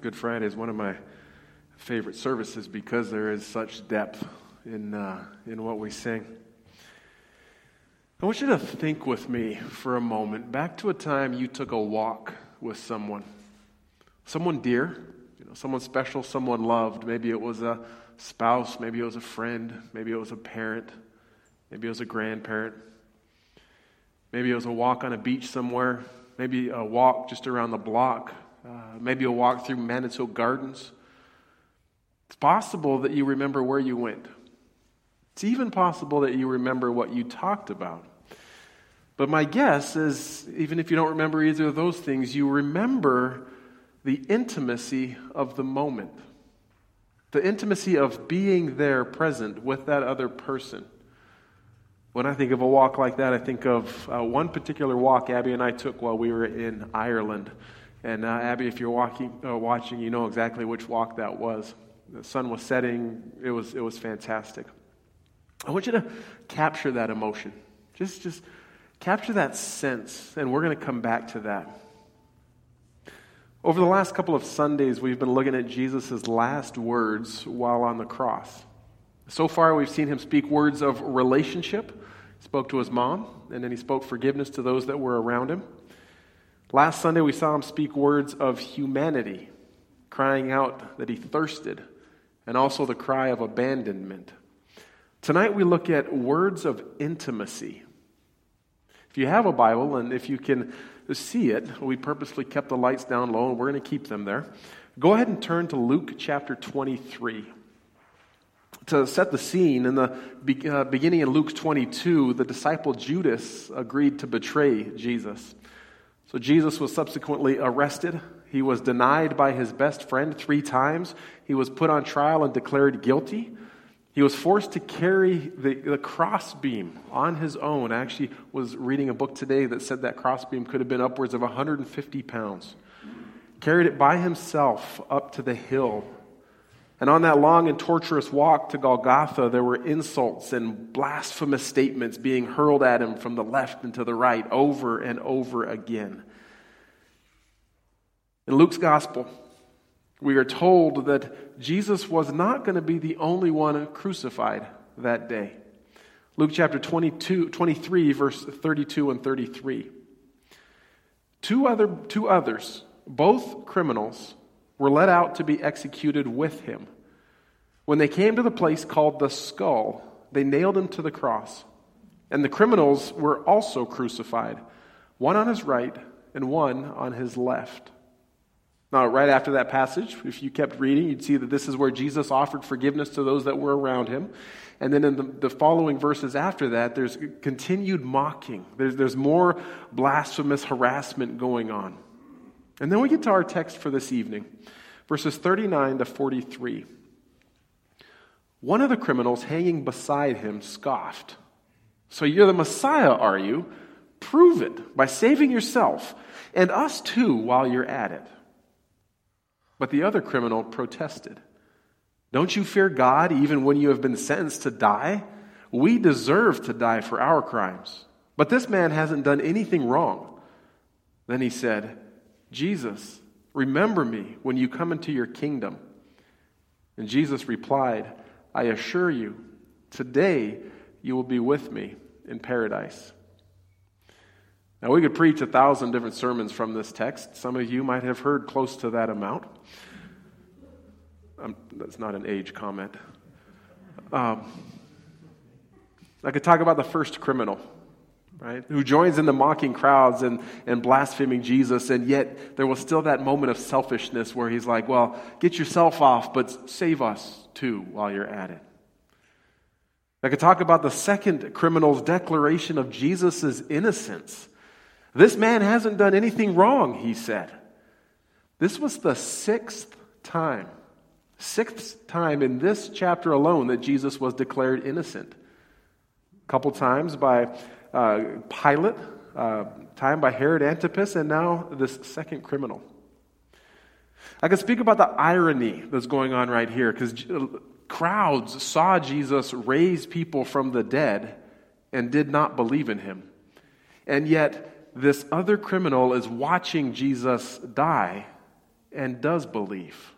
Good Friday is one of my favorite services because there is such depth in, uh, in what we sing. I want you to think with me for a moment back to a time you took a walk with someone, someone dear, you know, someone special, someone loved. Maybe it was a spouse, maybe it was a friend, maybe it was a parent, maybe it was a grandparent, maybe it was a walk on a beach somewhere, maybe a walk just around the block, uh, maybe a walk through Manitou Gardens. It's possible that you remember where you went. It's even possible that you remember what you talked about. But my guess is, even if you don't remember either of those things, you remember the intimacy of the moment, the intimacy of being there present with that other person. When I think of a walk like that, I think of uh, one particular walk Abby and I took while we were in Ireland. And uh, Abby, if you're walking, uh, watching, you know exactly which walk that was. The sun was setting, it was, it was fantastic. I want you to capture that emotion. Just, just capture that sense, and we're going to come back to that. Over the last couple of Sundays, we've been looking at Jesus' last words while on the cross. So far, we've seen him speak words of relationship. He spoke to his mom, and then he spoke forgiveness to those that were around him. Last Sunday, we saw him speak words of humanity, crying out that he thirsted, and also the cry of abandonment. Tonight we look at words of intimacy. If you have a Bible and if you can see it, we purposely kept the lights down low and we're going to keep them there. Go ahead and turn to Luke chapter 23. To set the scene, in the uh, beginning in Luke 22, the disciple Judas agreed to betray Jesus. So Jesus was subsequently arrested. He was denied by his best friend three times. He was put on trial and declared guilty. He was forced to carry the, the crossbeam on his own. I actually was reading a book today that said that crossbeam could have been upwards of 150 pounds. Carried it by himself up to the hill. And on that long and torturous walk to Golgotha, there were insults and blasphemous statements being hurled at him from the left and to the right over and over again. In Luke's gospel, we are told that Jesus was not going to be the only one crucified that day. Luke chapter 22, 23, verse 32 and 33. Two, other, two others, both criminals, were led out to be executed with him. When they came to the place called the skull, they nailed him to the cross. And the criminals were also crucified, one on his right and one on his left. Now, right after that passage, if you kept reading, you'd see that this is where Jesus offered forgiveness to those that were around him. And then in the, the following verses after that, there's continued mocking. There's, there's more blasphemous harassment going on. And then we get to our text for this evening, verses 39 to 43. One of the criminals hanging beside him scoffed. So you're the Messiah, are you? Prove it by saving yourself and us too while you're at it. But the other criminal protested. Don't you fear God even when you have been sentenced to die? We deserve to die for our crimes. But this man hasn't done anything wrong. Then he said, Jesus, remember me when you come into your kingdom. And Jesus replied, I assure you, today you will be with me in paradise. Now, we could preach a thousand different sermons from this text. Some of you might have heard close to that amount. Um, that's not an age comment. Um, I could talk about the first criminal, right, who joins in the mocking crowds and, and blaspheming Jesus, and yet there was still that moment of selfishness where he's like, well, get yourself off, but save us too while you're at it. I could talk about the second criminal's declaration of Jesus' innocence this man hasn't done anything wrong, he said. This was the sixth time, sixth time in this chapter alone that Jesus was declared innocent. A couple times by uh, Pilate, uh, time by Herod Antipas, and now this second criminal. I can speak about the irony that's going on right here because crowds saw Jesus raise people from the dead and did not believe in him. And yet, this other criminal is watching Jesus die and does believe.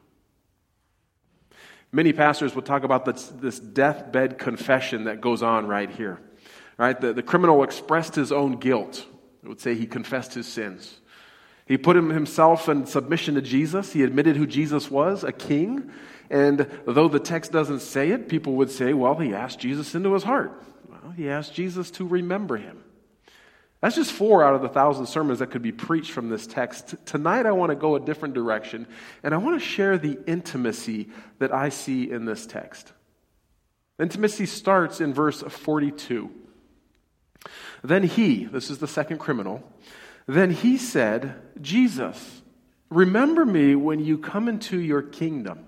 Many pastors will talk about this, this deathbed confession that goes on right here. Right? The, the criminal expressed his own guilt. It would say he confessed his sins. He put himself in submission to Jesus. He admitted who Jesus was, a king. And though the text doesn't say it, people would say, well, he asked Jesus into his heart. Well, he asked Jesus to remember him. That's just four out of the thousand sermons that could be preached from this text. Tonight, I want to go a different direction, and I want to share the intimacy that I see in this text. Intimacy starts in verse 42. Then he, this is the second criminal, then he said, Jesus, remember me when you come into your kingdom.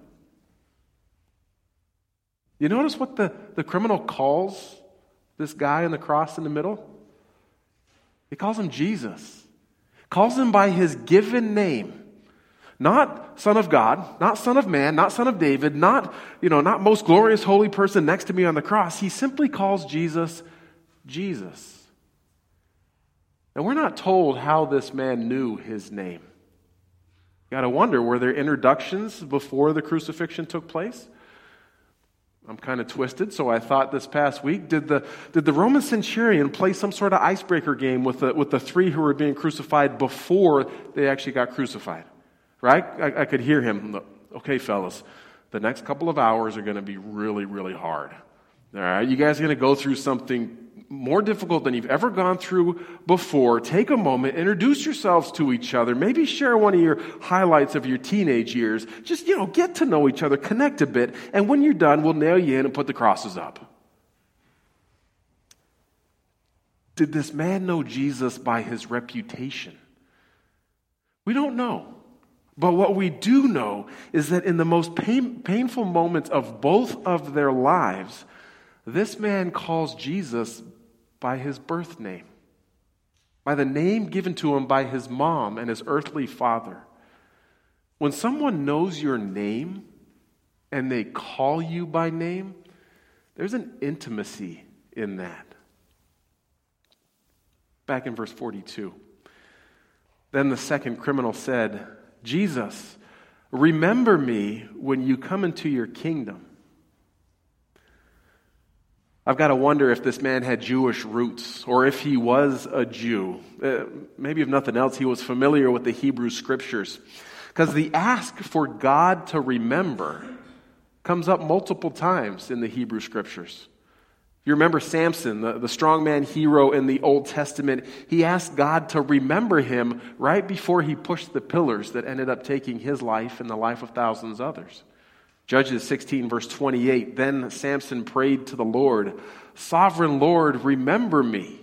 You notice what the, the criminal calls this guy on the cross in the middle? He calls him Jesus. Calls him by his given name. Not son of God, not son of man, not son of David, not, you know, not most glorious holy person next to me on the cross. He simply calls Jesus Jesus. And we're not told how this man knew his name. You got to wonder were there introductions before the crucifixion took place? I'm kind of twisted, so I thought this past week did the, did the Roman centurion play some sort of icebreaker game with the, with the three who were being crucified before they actually got crucified? Right? I, I could hear him. Okay, fellas, the next couple of hours are going to be really, really hard. All right, you guys are going to go through something more difficult than you've ever gone through before, take a moment, introduce yourselves to each other, maybe share one of your highlights of your teenage years. Just, you know, get to know each other, connect a bit, and when you're done, we'll nail you in and put the crosses up. Did this man know Jesus by his reputation? We don't know. But what we do know is that in the most pain, painful moments of both of their lives, this man calls Jesus by his birth name, by the name given to him by his mom and his earthly father. When someone knows your name and they call you by name, there's an intimacy in that. Back in verse 42. Then the second criminal said, Jesus, remember me when you come into your kingdom. I've got to wonder if this man had Jewish roots or if he was a Jew. Uh, maybe, if nothing else, he was familiar with the Hebrew scriptures. Because the ask for God to remember comes up multiple times in the Hebrew scriptures. You remember Samson, the, the strongman hero in the Old Testament, he asked God to remember him right before he pushed the pillars that ended up taking his life and the life of thousands others. Judges 16, verse 28 Then Samson prayed to the Lord, Sovereign Lord, remember me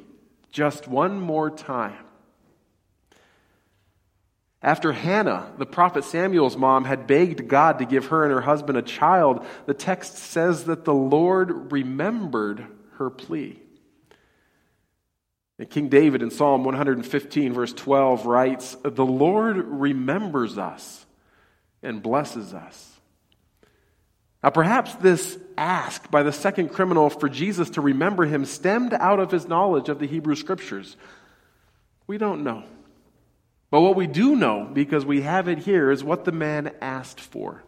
just one more time. After Hannah, the prophet Samuel's mom, had begged God to give her and her husband a child, the text says that the Lord remembered her plea. And King David in Psalm 115, verse 12, writes, The Lord remembers us and blesses us. Now, perhaps this ask by the second criminal for Jesus to remember him stemmed out of his knowledge of the Hebrew Scriptures. We don't know. But what we do know, because we have it here, is what the man asked for.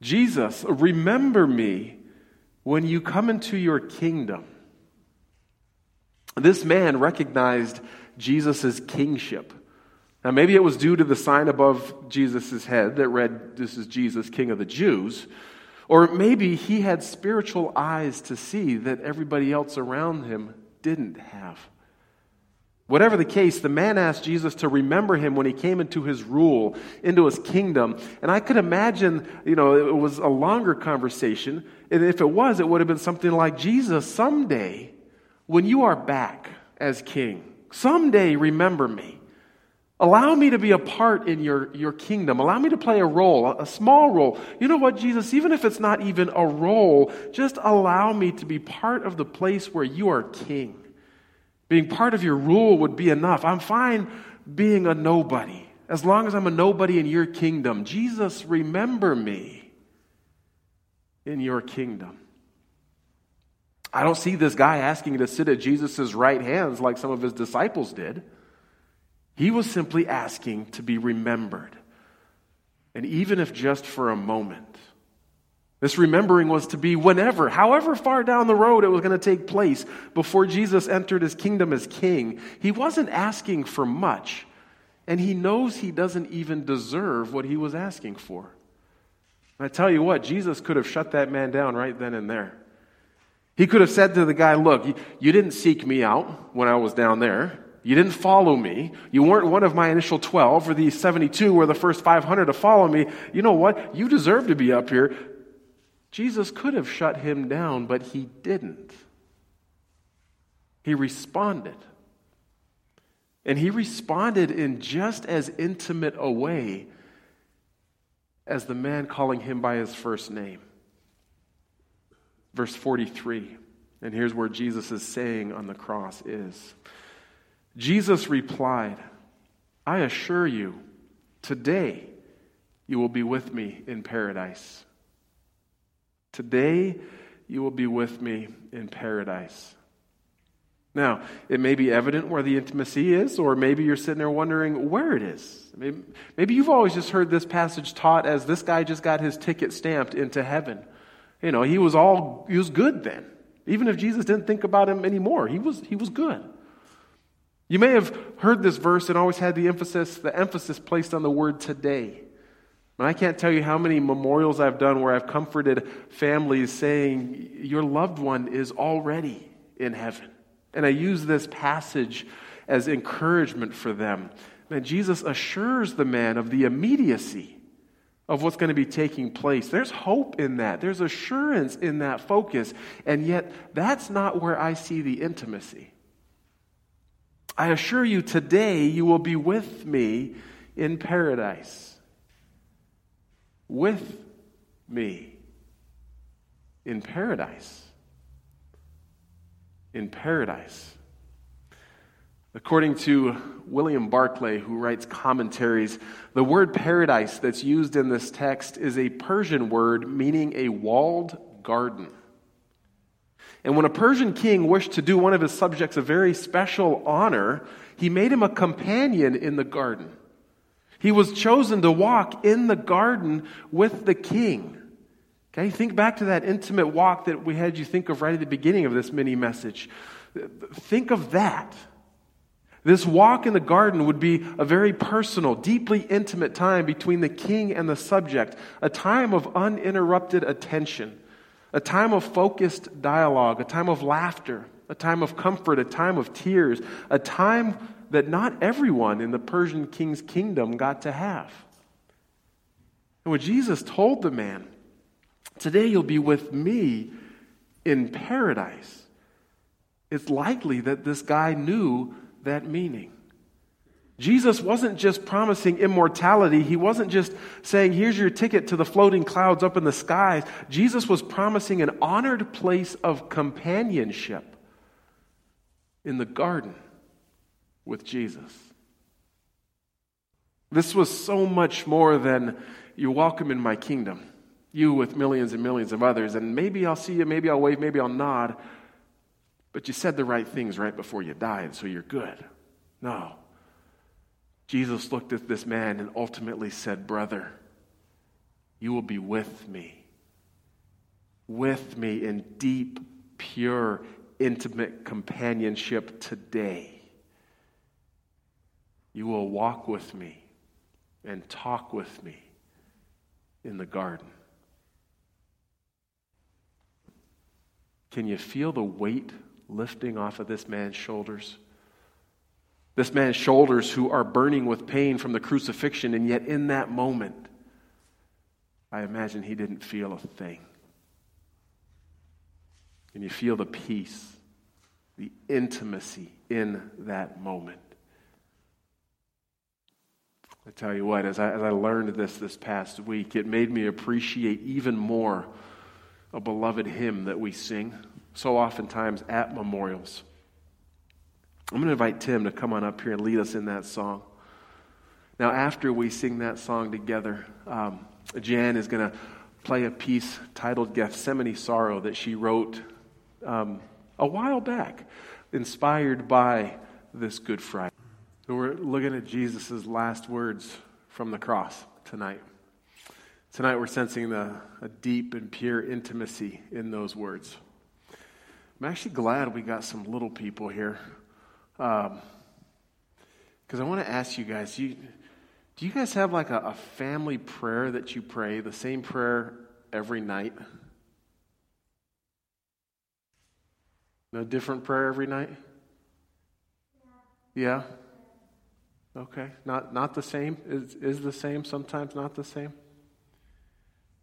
Jesus, remember me when you come into your kingdom. This man recognized Jesus' kingship. Now, maybe it was due to the sign above Jesus' head that read, This is Jesus, King of the Jews. Or maybe he had spiritual eyes to see that everybody else around him didn't have. Whatever the case, the man asked Jesus to remember him when he came into his rule, into his kingdom. And I could imagine, you know, it was a longer conversation. And if it was, it would have been something like Jesus, someday, when you are back as king, someday remember me. Allow me to be a part in your, your kingdom. Allow me to play a role, a, small role. You know what, Jesus? Even if it's not even a role, just allow me to be part of the place where you are king. Being part of your rule would be enough. I'm fine being a nobody. As long as I'm a nobody in your kingdom. Jesus, remember me in your kingdom. I don't see this guy asking to sit at Jesus' right hands like some of his disciples did. He was simply asking to be remembered, And even if just for a moment, this remembering was to be whenever, however far down the road it was going to take place before Jesus entered his kingdom as king. He wasn't asking for much, and he knows he doesn't even deserve what he was asking for. I tell you what, Jesus could have shut that man down right then and there. He could have said to the guy, Look, you didn't seek me out when I was down there. You didn't follow me. You weren't one of my initial 12 or the 72 or the first 500 to follow me. You know what? You deserve to be up here. Jesus could have shut him down, but he didn't. He responded. And he responded in just as intimate a way as the man calling him by his first name. Verse 43, and here's where Jesus saying on the cross is Jesus replied, I assure you, today you will be with me in paradise. Today you will be with me in paradise. Now, it may be evident where the intimacy is, or maybe you're sitting there wondering where it is. Maybe, maybe, you've always just heard this passage taught as this guy just got his ticket stamped into heaven. You know, he was all he was good then. Even if Jesus didn't think about him anymore, he was he was good. You may have heard this verse and always had the emphasis the emphasis placed on the word today. And I can't tell you how many memorials I've done where I've comforted families saying your loved one is already in heaven. And I use this passage as encouragement for them. Man, Jesus assures the man of the immediacy of what's going to be taking place. There's hope in that, there's assurance in that focus. And yet, that's not where I see the intimacy. I assure you, today you will be with me in paradise. With me in paradise in paradise. According to William Barclay, who writes commentaries, the word paradise that's used in this text is a Persian word meaning a walled garden. And when a Persian king wished to do one of his subjects a very special honor, he made him a companion in the garden. He was chosen to walk in the garden with the king. Okay, think back to that intimate walk that we had you think of right at the beginning of this mini message. Think of that. This walk in the garden would be a very personal, deeply intimate time between the king and the subject, a time of uninterrupted attention, a time of focused dialogue, a time of laughter, a time of comfort, a time of tears, a time that not everyone in the Persian king's kingdom got to have. And what Jesus told the man Today you'll be with me in paradise. It's likely that this guy knew that meaning. Jesus wasn't just promising immortality. He wasn't just saying, here's your ticket to the floating clouds up in the skies. Jesus was promising an honored place of companionship in the garden with Jesus. This was so much more than you're welcome in my kingdom you with millions and millions of others, and maybe I'll see you, maybe I'll wave, maybe I'll nod, but you said the right things right before you died, so you're good. No. Jesus looked at this man and ultimately said, Brother, you will be with me. With me in deep, pure, intimate companionship today. You will walk with me and talk with me in the garden. Can you feel the weight lifting off of this man's shoulders? This man's shoulders who are burning with pain from the crucifixion, and yet in that moment, I imagine he didn't feel a thing. And you feel the peace, the intimacy in that moment? I tell you what, as I, as I learned this this past week, it made me appreciate even more a beloved hymn that we sing so oftentimes at memorials. I'm going to invite Tim to come on up here and lead us in that song. Now, after we sing that song together, um, Jan is going to play a piece titled Gethsemane Sorrow that she wrote um, a while back, inspired by this Good Friday. So we're looking at Jesus' last words from the cross tonight. Tonight we're sensing the, a deep and pure intimacy in those words. I'm actually glad we got some little people here. Because um, I want to ask you guys, you, do you guys have like a, a family prayer that you pray, the same prayer every night? No different prayer every night? Yeah? Okay. Not, not the same? Is, is the same, sometimes not the same?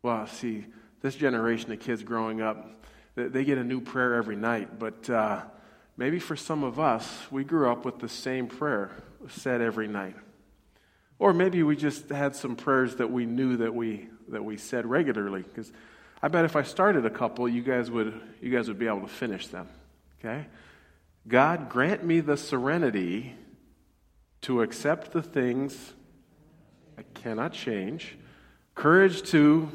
Well, see, this generation of kids growing up, they, they get a new prayer every night, but uh, maybe for some of us, we grew up with the same prayer said every night. Or maybe we just had some prayers that we knew that we, that we said regularly. Because I bet if I started a couple, you guys would, you guys would be able to finish them. Okay? God, grant me the serenity to accept the things I cannot change, courage to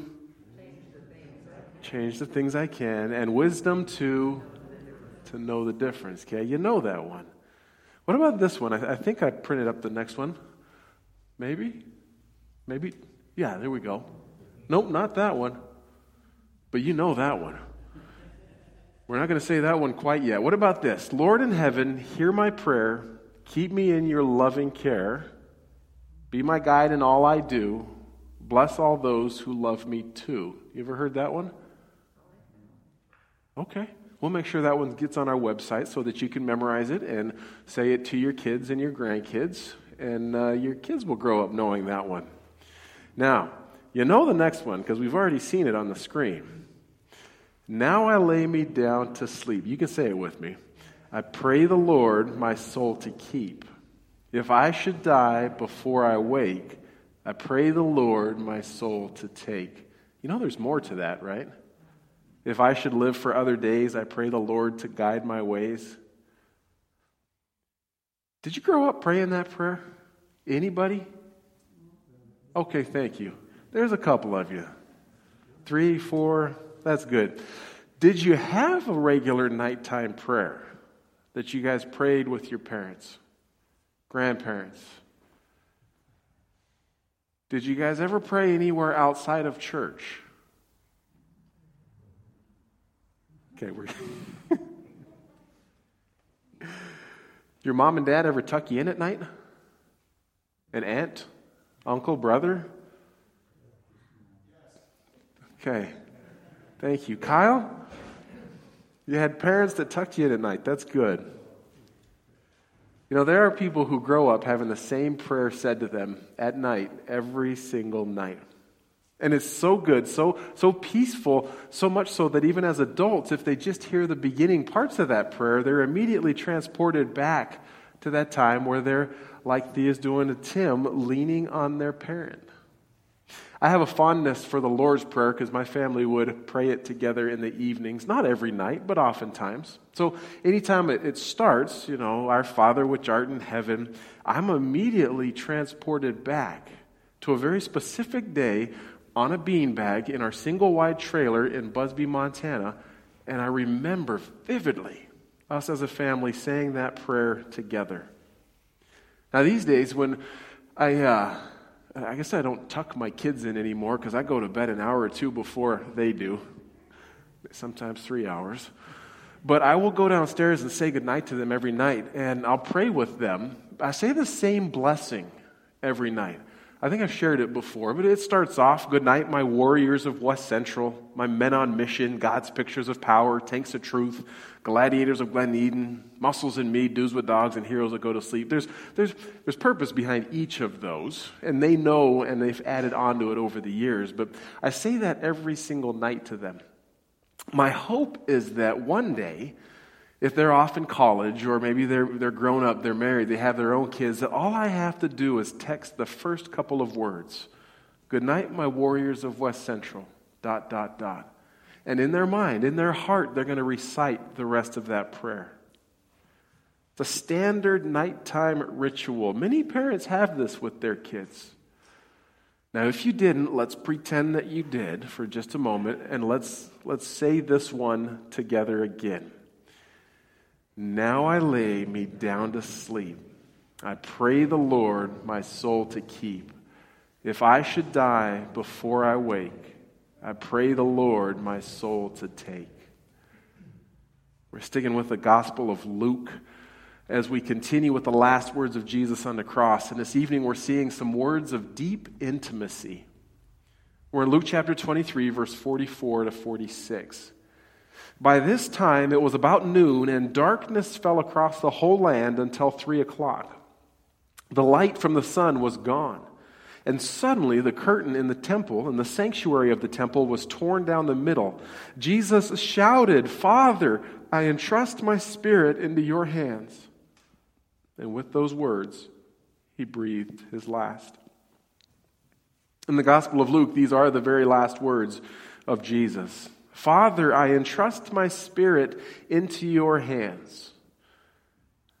change the things I can, and wisdom to to know the difference. Okay, you know that one. What about this one? I, I think I printed up the next one. Maybe, maybe. Yeah, there we go. Nope, not that one. But you know that one. We're not going to say that one quite yet. What about this? Lord in heaven, hear my prayer. Keep me in your loving care. Be my guide in all I do. Bless all those who love me too. You ever heard that one? Okay. We'll make sure that one gets on our website so that you can memorize it and say it to your kids and your grandkids. And uh, your kids will grow up knowing that one. Now, you know the next one because we've already seen it on the screen. Now I lay me down to sleep. You can say it with me. I pray the Lord my soul to keep. If I should die before I wake, I pray the Lord my soul to take. You know, there's more to that, right? If I should live for other days, I pray the Lord to guide my ways. Did you grow up praying that prayer? Anybody? Okay, thank you. There's a couple of you. Three, four, that's good. Did you have a regular nighttime prayer that you guys prayed with your parents, grandparents? Did you guys ever pray anywhere outside of church? Okay, we're. Your mom and dad ever tuck you in at night? An aunt, uncle, brother? Okay. Thank you. Kyle, you had parents that tucked you in at night. That's good. You know, there are people who grow up having the same prayer said to them at night, every single night. And it's so good, so, so peaceful, so much so that even as adults, if they just hear the beginning parts of that prayer, they're immediately transported back to that time where they're, like Thea's doing to Tim, leaning on their parent. I have a fondness for the Lord's Prayer because my family would pray it together in the evenings, not every night, but oftentimes. So anytime it, it starts, you know, Our Father which art in heaven, I'm immediately transported back to a very specific day on a beanbag in our single wide trailer in Busby, Montana, and I remember vividly us as a family saying that prayer together. Now, these days, when I, uh, I guess I don't tuck my kids in anymore because I go to bed an hour or two before they do, sometimes three hours. But I will go downstairs and say goodnight to them every night, and I'll pray with them. I say the same blessing every night. I think I've shared it before, but it starts off Good night, my warriors of West Central, my men on mission, God's pictures of power, tanks of truth, gladiators of Glen Eden, muscles in me, dudes with dogs, and heroes that go to sleep. There's, there's, there's purpose behind each of those, and they know and they've added onto it over the years. But I say that every single night to them. My hope is that one day, if they're off in college or maybe they're, they're grown up, they're married, they have their own kids, that all I have to do is text the first couple of words Good night, my warriors of West Central, dot, dot, dot. And in their mind, in their heart, they're going to recite the rest of that prayer. It's a standard nighttime ritual. Many parents have this with their kids. Now, if you didn't, let's pretend that you did for just a moment, and let's, let's say this one together again. Now I lay me down to sleep. I pray the Lord my soul to keep. If I should die before I wake, I pray the Lord my soul to take. We're sticking with the Gospel of Luke as we continue with the last words of Jesus on the cross. And this evening we're seeing some words of deep intimacy. We're in Luke chapter 23, verse 44 to 46. By this time it was about noon, and darkness fell across the whole land until three o'clock. The light from the sun was gone. And suddenly the curtain in the temple, in the sanctuary of the temple, was torn down the middle. Jesus shouted, Father, I entrust my spirit into your hands. And with those words, he breathed his last. In the Gospel of Luke, these are the very last words of Jesus Father, I entrust my spirit into your hands.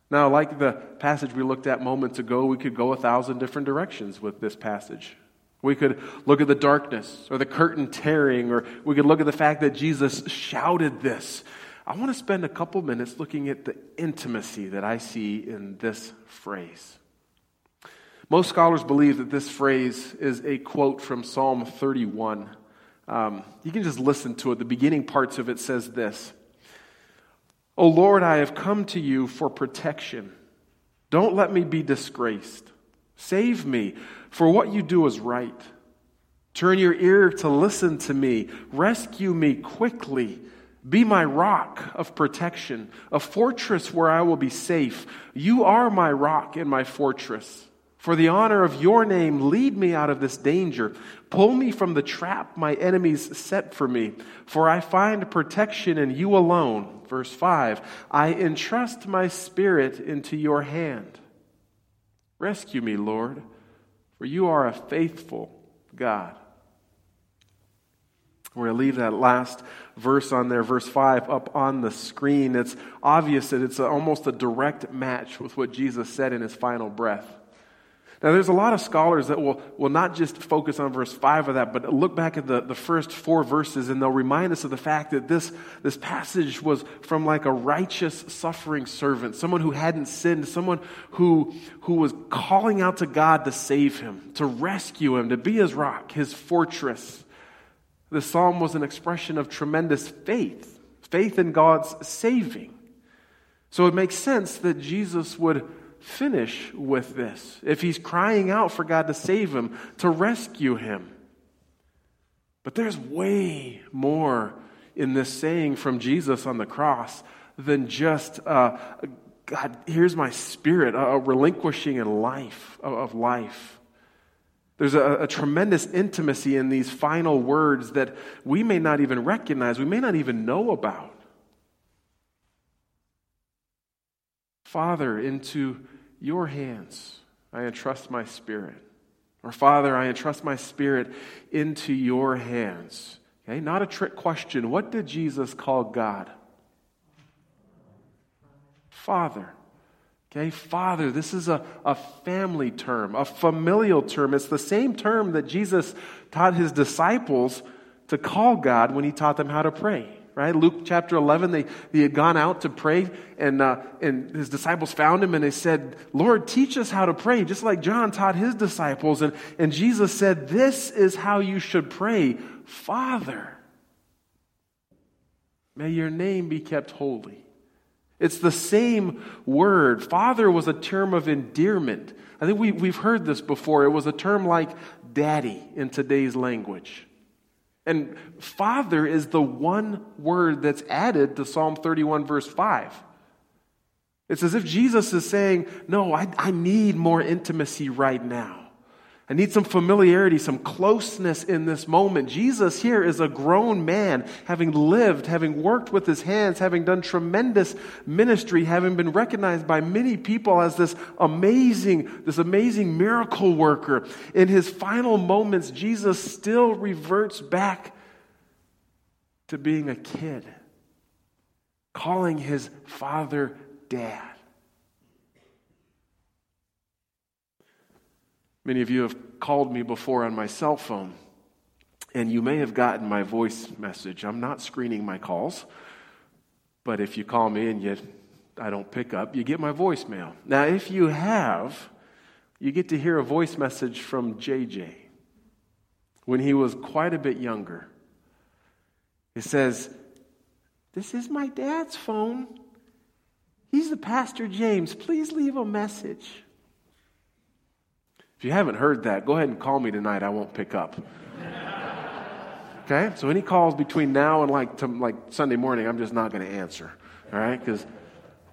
Now, like the passage we looked at moments ago, we could go a thousand different directions with this passage. We could look at the darkness or the curtain tearing, or we could look at the fact that Jesus shouted this. I want to spend a couple minutes looking at the intimacy that I see in this phrase. Most scholars believe that this phrase is a quote from Psalm 31. Um, you can just listen to it. The beginning parts of it says this O Lord, I have come to you for protection. Don't let me be disgraced. Save me, for what you do is right. Turn your ear to listen to me. Rescue me quickly. Be my rock of protection, a fortress where I will be safe. You are my rock and my fortress. For the honor of your name, lead me out of this danger. Pull me from the trap my enemies set for me. For I find protection in you alone. Verse 5 I entrust my spirit into your hand. Rescue me, Lord, for you are a faithful God. We're going to leave that last verse on there, verse 5, up on the screen. It's obvious that it's almost a direct match with what Jesus said in his final breath. Now, there's a lot of scholars that will, will not just focus on verse 5 of that, but look back at the, the first four verses and they'll remind us of the fact that this, this passage was from like a righteous, suffering servant, someone who hadn't sinned, someone who, who was calling out to God to save him, to rescue him, to be his rock, his fortress. The psalm was an expression of tremendous faith, faith in God's saving. So it makes sense that Jesus would finish with this. If he's crying out for God to save him, to rescue him. But there's way more in this saying from Jesus on the cross than just, uh, God, here's my spirit, a, relinquishing in life, of life. There's a, a, tremendous intimacy in these final words that we may not even recognize, we may not even know about. Father, into your hands I entrust my spirit. Or, Father, I entrust my spirit into your hands. Okay, not a trick question. What did Jesus call God? Father. Okay, Father, this is a, a family term, a familial term. It's the same term that Jesus taught his disciples to call God when he taught them how to pray right? Luke chapter 11, they, they had gone out to pray, and, uh, and his disciples found him, and they said, Lord, teach us how to pray, just like John taught his disciples. And, and Jesus said, This is how you should pray Father, may your name be kept holy. It's the same word. Father was a term of endearment. I think we, we've heard this before. It was a term like daddy in today's language. And Father is the one word that's added to Psalm 31, verse 5. It's as if Jesus is saying, No, I, I need more intimacy right now. I need some familiarity, some closeness in this moment. Jesus here is a grown man, having lived, having worked with his hands, having done tremendous ministry, having been recognized by many people as this amazing, this amazing miracle worker. In his final moments, Jesus still reverts back to being a kid, calling his father dad. Many of you have called me before on my cell phone, and you may have gotten my voice message. I'm not screening my calls, but if you call me and you, I don't pick up, you get my voicemail. Now, if you have, you get to hear a voice message from JJ. when he was quite a bit younger. It says, This is my dad's phone. He's the Pastor James. Please leave a message. If you haven't heard that, go ahead and call me tonight. I won't pick up. Okay? So any calls between now and like to, like Sunday morning, I'm just not going to answer. All right? Because,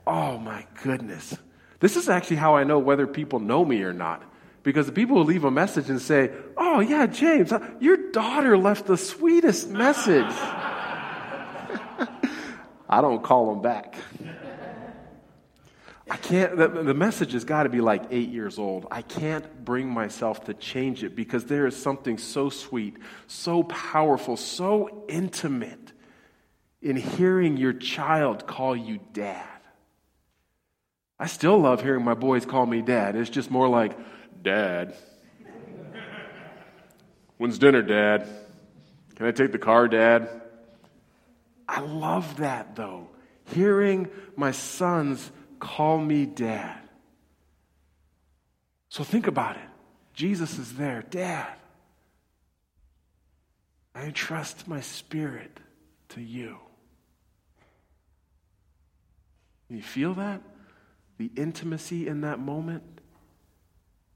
oh my goodness. This is actually how I know whether people know me or not. Because the people who leave a message and say, Oh, yeah, James, uh, your daughter left the sweetest message. I don't call them back. I can't, the, the message has got to be like eight years old. I can't bring myself to change it because there is something so sweet, so powerful, so intimate in hearing your child call you dad. I still love hearing my boys call me dad. It's just more like, Dad. When's dinner, Dad? Can I take the car, Dad? I love that, though. Hearing my sons call me dad. So think about it. Jesus is there, Dad. I entrust my spirit to you. You feel that? The intimacy in that moment?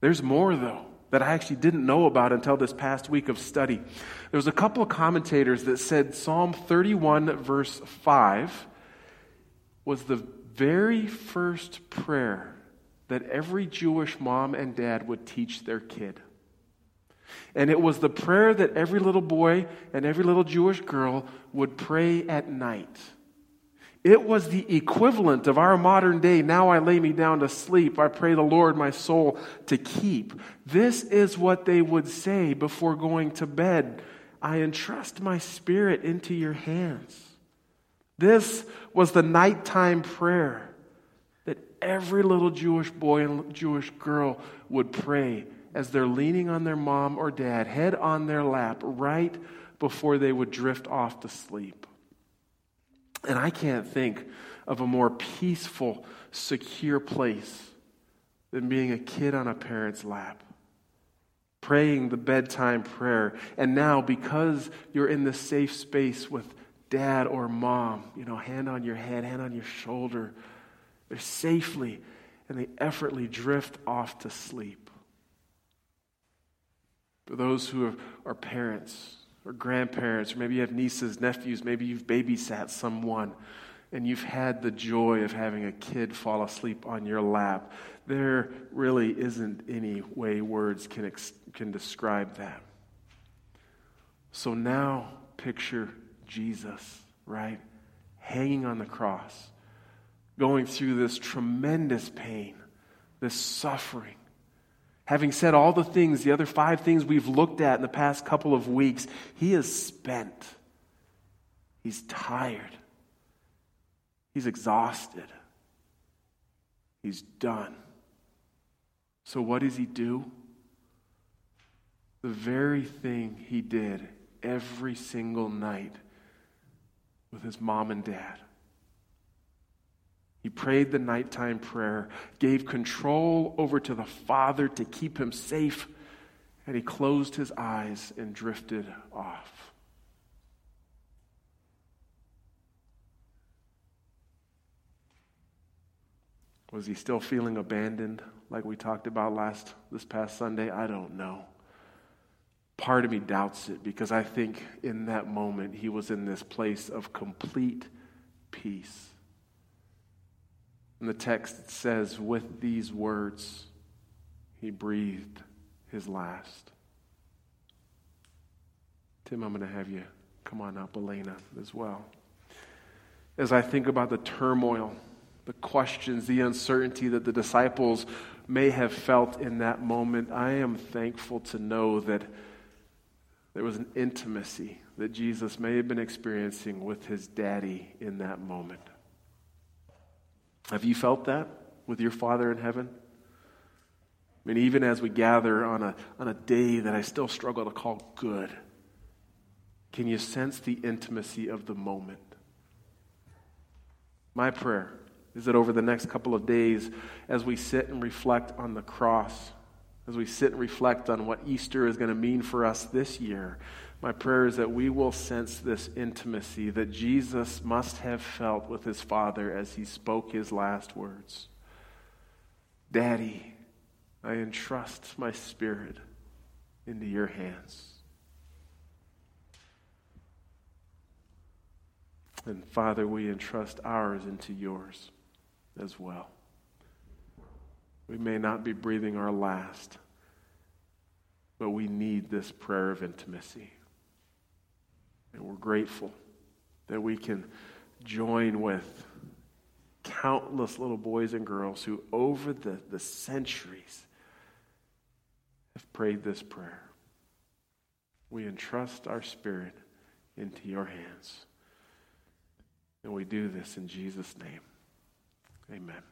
There's more, though, that I actually didn't know about until this past week of study. There was a couple of commentators that said Psalm 31, verse 5, was the very first prayer that every Jewish mom and dad would teach their kid. And it was the prayer that every little boy and every little Jewish girl would pray at night. It was the equivalent of our modern day, now I lay me down to sleep. I pray the Lord my soul to keep. This is what they would say before going to bed. I entrust my spirit into your hands. This was the nighttime prayer that every little Jewish boy and Jewish girl would pray as they're leaning on their mom or dad, head on their lap, right before they would drift off to sleep. And I can't think of a more peaceful, secure place than being a kid on a parent's lap, praying the bedtime prayer. And now, because you're in this safe space with dad or mom, you know, hand on your head, hand on your shoulder, they're safely and they effortlessly drift off to sleep. For those who are parents, or grandparents, or maybe you have nieces, nephews, maybe you've babysat someone and you've had the joy of having a kid fall asleep on your lap. There really isn't any way words can, ex- can describe that. So now picture Jesus, right? Hanging on the cross, going through this tremendous pain, this suffering Having said all the things, the other five things we've looked at in the past couple of weeks, he is spent. He's tired. He's exhausted. He's done. So, what does he do? The very thing he did every single night with his mom and dad. He prayed the nighttime prayer, gave control over to the Father to keep him safe, and he closed his eyes and drifted off. Was he still feeling abandoned like we talked about last this past Sunday? I don't know. Part of me doubts it because I think in that moment he was in this place of complete peace. And the text says, with these words, he breathed his last. Tim, I'm going to have you come on up, Elena, as well. As I think about the turmoil, the questions, the uncertainty that the disciples may have felt in that moment, I am thankful to know that there was an intimacy that Jesus may have been experiencing with his daddy in that moment. Have you felt that with your Father in heaven? I mean, even as we gather on a, on a day that I still struggle to call good, can you sense the intimacy of the moment? My prayer is that over the next couple of days, as we sit and reflect on the cross, as we sit and reflect on what Easter is going to mean for us this year, my prayer is that we will sense this intimacy that Jesus must have felt with his Father as he spoke his last words Daddy, I entrust my spirit into your hands. And Father, we entrust ours into yours as well. We may not be breathing our last, but we need this prayer of intimacy. And we're grateful that we can join with countless little boys and girls who, over the, the centuries, have prayed this prayer. We entrust our spirit into your hands. And we do this in Jesus' name. Amen.